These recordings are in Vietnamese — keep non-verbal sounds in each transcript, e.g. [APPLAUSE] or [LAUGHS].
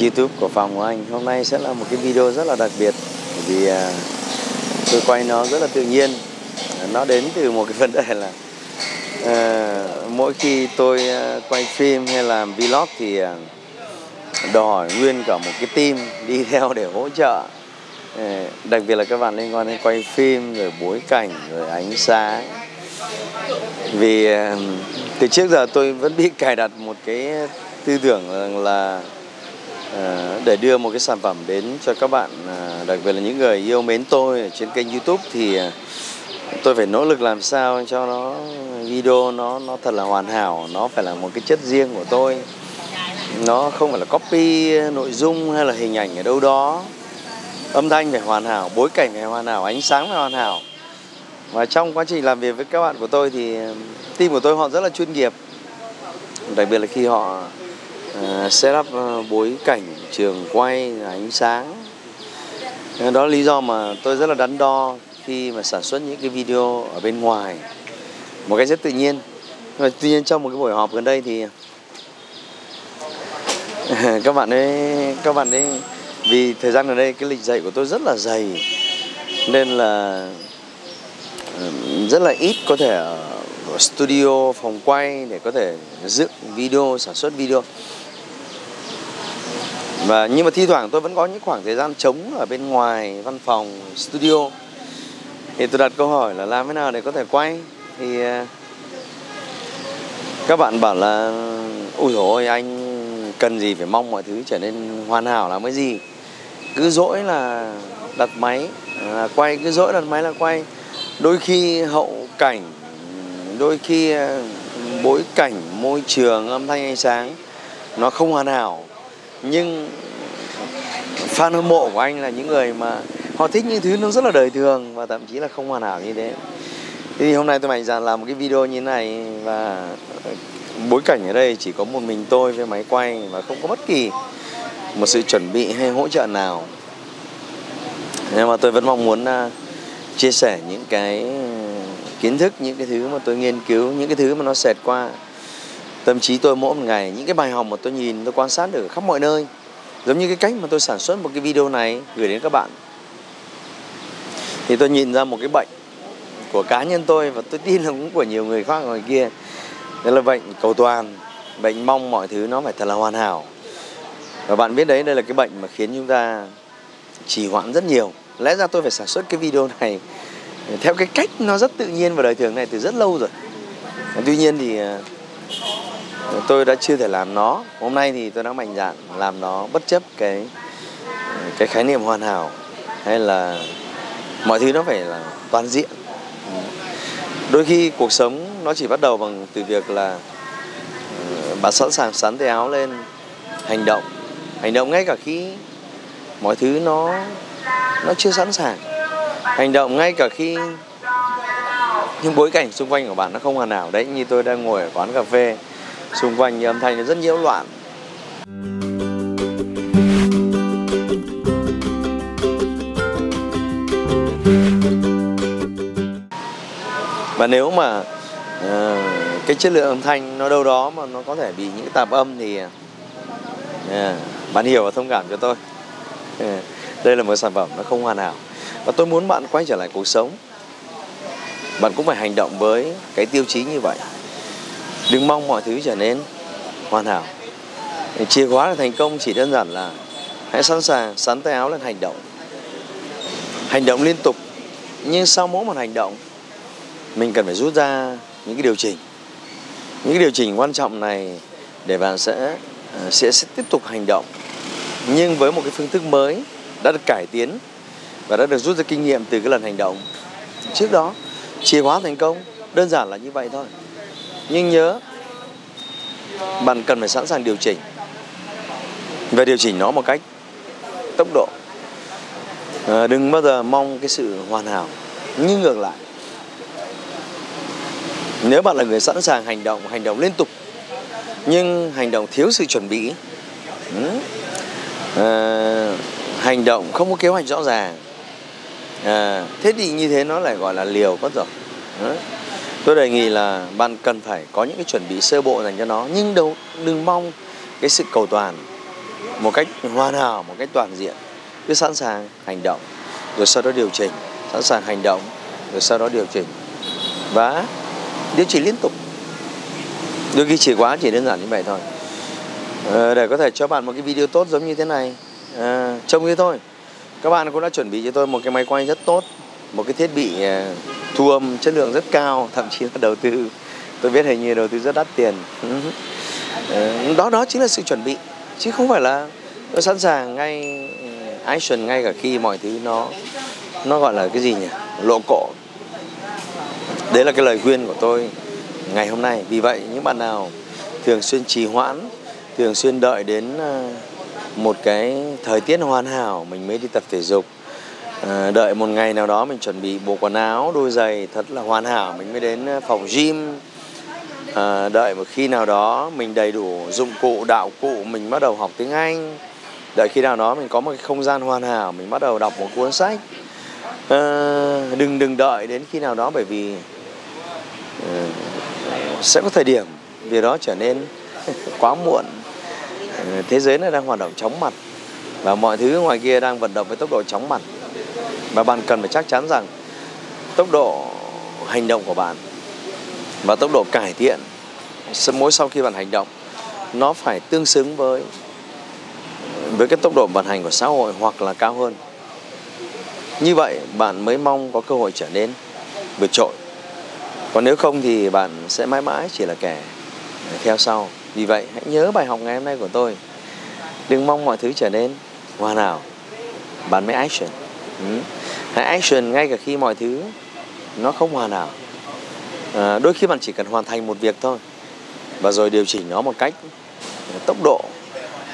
YouTube của Phòng của anh. Hôm nay sẽ là một cái video rất là đặc biệt vì uh, tôi quay nó rất là tự nhiên. Nó đến từ một cái [LAUGHS] vấn đề là uh, mỗi khi tôi uh, quay phim hay làm vlog thì uh, đòi hỏi nguyên cả một cái team đi [LAUGHS] theo để hỗ trợ. Uh, đặc biệt là các bạn liên quan đến quay phim rồi bối cảnh rồi ánh sáng vì uh, từ trước giờ tôi vẫn bị cài đặt một cái tư tưởng rằng là Ờ, để đưa một cái sản phẩm đến cho các bạn ờ, đặc biệt là những người yêu mến tôi ở trên kênh YouTube thì ờ, tôi phải nỗ lực làm sao cho nó, video nó nó thật là hoàn hảo, nó phải là một cái chất riêng của tôi. Nó không phải là copy nội dung hay là hình ảnh ở đâu đó. Âm thanh phải hoàn hảo, bối cảnh phải hoàn hảo, ánh sáng phải hoàn hảo. Và trong quá trình làm việc với các bạn của tôi thì team của tôi họ rất là chuyên nghiệp. Đặc biệt là khi họ uh, setup uh, bối cảnh trường quay ánh sáng. Ờ, đó là lý do mà tôi rất là đắn đo khi mà sản xuất những cái video ở bên ngoài một cách rất tự nhiên. Và tuy nhiên trong một cái buổi họp gần đây thì [LAUGHS] các bạn ấy các bạn ấy vì thời gian gần đây cái lịch dạy của tôi rất là dày nên là rất là ít có thể ở studio phòng quay để có thể dựng video sản xuất video và nhưng mà thi thoảng tôi vẫn có những khoảng thời gian trống ở bên ngoài văn phòng, studio. Thì tôi đặt câu hỏi là làm thế nào để có thể quay? Thì à, các bạn bảo là ui dồi anh cần gì phải mong mọi thứ trở nên hoàn hảo là mới gì? Cứ dỗi là đặt máy, là quay, cứ dỗi đặt máy là quay. Đôi khi hậu cảnh, đôi khi à, bối cảnh, môi trường, âm thanh ánh sáng nó không hoàn hảo nhưng fan hâm mộ của anh là những người mà họ thích những thứ nó rất là đời thường và thậm chí là không hoàn hảo như thế. Thế thì hôm nay tôi mạnh dạn làm một cái video như thế này và bối cảnh ở đây chỉ có một mình tôi với máy quay và không có bất kỳ một sự chuẩn bị hay hỗ trợ nào. Nhưng mà tôi vẫn mong muốn à, chia sẻ những cái kiến thức, những cái thứ mà tôi nghiên cứu, những cái thứ mà nó xẹt qua tâm trí tôi mỗi một ngày, những cái bài học mà tôi nhìn, tôi quan sát được ở khắp mọi nơi, giống như cái cách mà tôi sản xuất một cái video này gửi đến các bạn. Thì tôi nhìn ra một cái bệnh của cá nhân tôi và tôi tin là cũng của nhiều người khác ngoài kia. Đó là bệnh cầu toàn, bệnh mong mọi thứ nó phải thật là hoàn hảo. Và bạn biết đấy, đây là cái bệnh mà khiến chúng ta trì hoãn rất nhiều. Lẽ ra tôi phải sản xuất cái video này theo cái cách nó rất tự nhiên và đời thường này từ rất lâu rồi. Tuy nhiên thì à, tôi đã chưa thể làm nó. Hôm nay thì tôi đã mạnh dạn làm nó, bất chấp cái cái khái niệm hoàn hảo, hay là mọi thứ nó phải là toàn diện. Đôi khi cuộc sống nó chỉ bắt đầu bằng từ việc là ờ, bạn sẵn sàng sắn tay áo lên, hành động. Hành động ngay cả khi mọi thứ nó nó chưa sẵn sàng. Hành động ngay cả khi những bối cảnh xung quanh của bạn nó không hoàn hảo. Đấy, như tôi đang ngồi ở quán cà phê xung quanh âm thanh nó rất nhiễu loạn. Và nếu mà uh, cái chất lượng âm thanh nó đâu đó mà nó có thể bị những tạp âm thì uh, bạn hiểu và thông cảm cho tôi. Uh, đây là một sản phẩm nó không hoàn hảo. Và tôi muốn bạn quay trở lại cuộc sống. Bạn cũng phải hành động với cái tiêu chí như vậy đừng mong mọi thứ trở nên hoàn hảo. Chìa khóa là thành công chỉ đơn giản là hãy sẵn sàng sắn tay áo lên hành động. Hành động liên tục nhưng sau mỗi một hành động mình cần phải rút ra những cái điều chỉnh. Những cái điều chỉnh quan trọng này để bạn sẽ ờ, sẽ, sẽ tiếp tục hành động. Nhưng với một cái phương thức mới đã được cải tiến và đã được rút ra kinh nghiệm từ cái lần hành động trước đó chìa khóa thành công đơn giản là như vậy thôi nhưng nhớ bạn cần phải sẵn sàng điều chỉnh. Và điều chỉnh nó một cách tốc độ. À, đừng bao giờ mong cái sự hoàn hảo nhưng ngược lại. Nếu bạn là người sẵn sàng hành động hành động liên tục nhưng hành động thiếu sự chuẩn bị à, hành động không có kế hoạch rõ ràng à, thế thì như thế nó lại gọi là liều mất rồi tôi đề nghị là bạn cần phải có những cái chuẩn bị sơ bộ dành cho nó. Nhưng đâu đừng mong cái sự cầu toàn một cách hoàn hảo một cách toàn diện. Cứ sẵn sàng hành động rồi sau đó điều chỉnh. Sẵn sàng hành động rồi sau đó điều chỉnh. Và điều chỉnh liên tục. Đôi khi chỉ quá chỉ đơn giản như vậy thôi. À, để có thể cho bạn một cái video tốt giống như thế này. À, trông như thôi. Các bạn cũng đã chuẩn bị cho tôi một cái máy quay rất tốt một cái thiết bị à, thu âm chất lượng rất cao, thậm chí là đầu tư, tôi biết hình như đầu tư rất đắt tiền. Ừ. Ờ, đó đó chính là sự chuẩn bị, chứ không phải là tôi sẵn sàng ngay ừ, action ngay cả khi mọi thứ nó nó gọi là cái gì nhỉ? Lộ cộ đấy là cái lời khuyên của tôi ngày hôm nay. Vì vậy, những bạn nào thường xuyên trì hoãn, thường xuyên đợi đến à, một cái thời tiết hoàn hảo, mình mới đi tập thể dục à, đợi một ngày nào đó mình chuẩn bị bộ quần áo đôi giày thật là hoàn hảo mình mới đến ờ, phòng gym. À, đợi một khi nào đó mình đầy đủ dụng cụ đạo cụ mình bắt đầu học tiếng anh. Đợi khi nào đó mình có một cái không gian hoàn hảo mình bắt đầu đọc một cuốn sách. À, đừng đừng đợi đến khi nào đó bởi vì à, sẽ có thời điểm việc đó trở nên [LAUGHS] quá muộn. Thế giới này đang hoạt động chóng mặt và mọi thứ ngoài kia đang vận động với tốc độ chóng mặt và bạn cần phải chắc chắn rằng tốc độ hành động của bạn và tốc độ cải thiện mỗi sau khi bạn hành động, nó phải tương xứng với với cái tốc độ vận hành của xã hội hoặc là cao hơn. Như vậy, bạn mới mong có cơ hội trở nên vượt trội. Còn nếu không thì bạn sẽ mãi mãi chỉ là kẻ theo sau. Vì vậy, hãy nhớ bài học ngày hôm nay của tôi. Đừng mong mọi thứ trở nên hoàn hảo. Bạn mới action ừ. hãy action ngay cả khi mọi thứ nó không hoàn hảo. À, đôi khi bạn chỉ cần hoàn thành một việc thôi và rồi điều chỉnh nó một cách tốc độ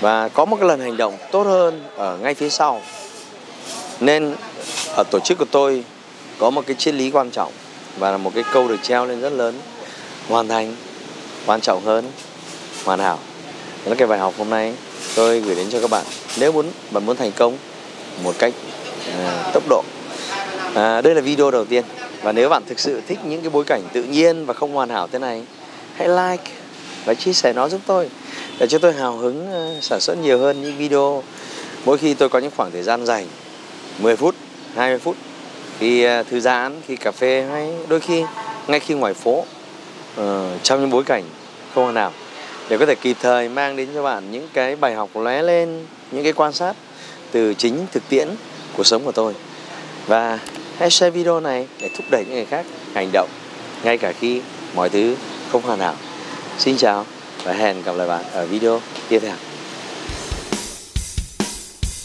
và có một cái lần hành động tốt hơn ở ngay phía sau. Nên ở tổ chức của tôi có một cái triết lý quan trọng và là một cái câu được treo lên rất lớn. Hoàn thành quan trọng hơn hoàn hảo. Đó là cái bài học hôm nay tôi gửi đến cho các bạn. Nếu muốn bạn muốn thành công một cách à, tốc độ. À, đây là video đầu tiên. Và nếu bạn thực sự thích những cái bối cảnh tự nhiên và không hoàn hảo thế này hãy like và chia sẻ nó giúp tôi để cho tôi hào hứng ờ, sản xuất nhiều hơn những video. Mỗi khi tôi có những khoảng thời gian dành 10 phút 20 phút khi ờ, thư giãn khi cà phê hay đôi khi ngay khi ngoài phố trong những bối cảnh không hoàn hảo để có thể kịp thời mang đến cho bạn những cái bài học lóe lên những cái quan sát từ chính thực tiễn cuộc sống của tôi và hãy share video này để thúc đẩy những người khác hành động, ngay cả khi mọi thứ không hoàn hảo xin chào và hẹn gặp lại bạn ở video tiếp theo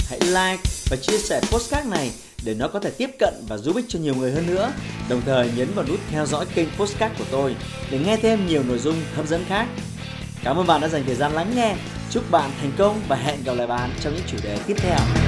hãy like và chia sẻ postcard này để nó có thể tiếp cận và giúp ích cho nhiều người hơn nữa. Đồng thời nhấn vào nút theo dõi kênh postcard của tôi để nghe thêm nhiều nội dung hấp dẫn khác. Cảm ơn bạn đã dành thời gian lắng nghe. Chúc bạn thành công và hẹn gặp lại bạn trong những chủ đề tiếp theo.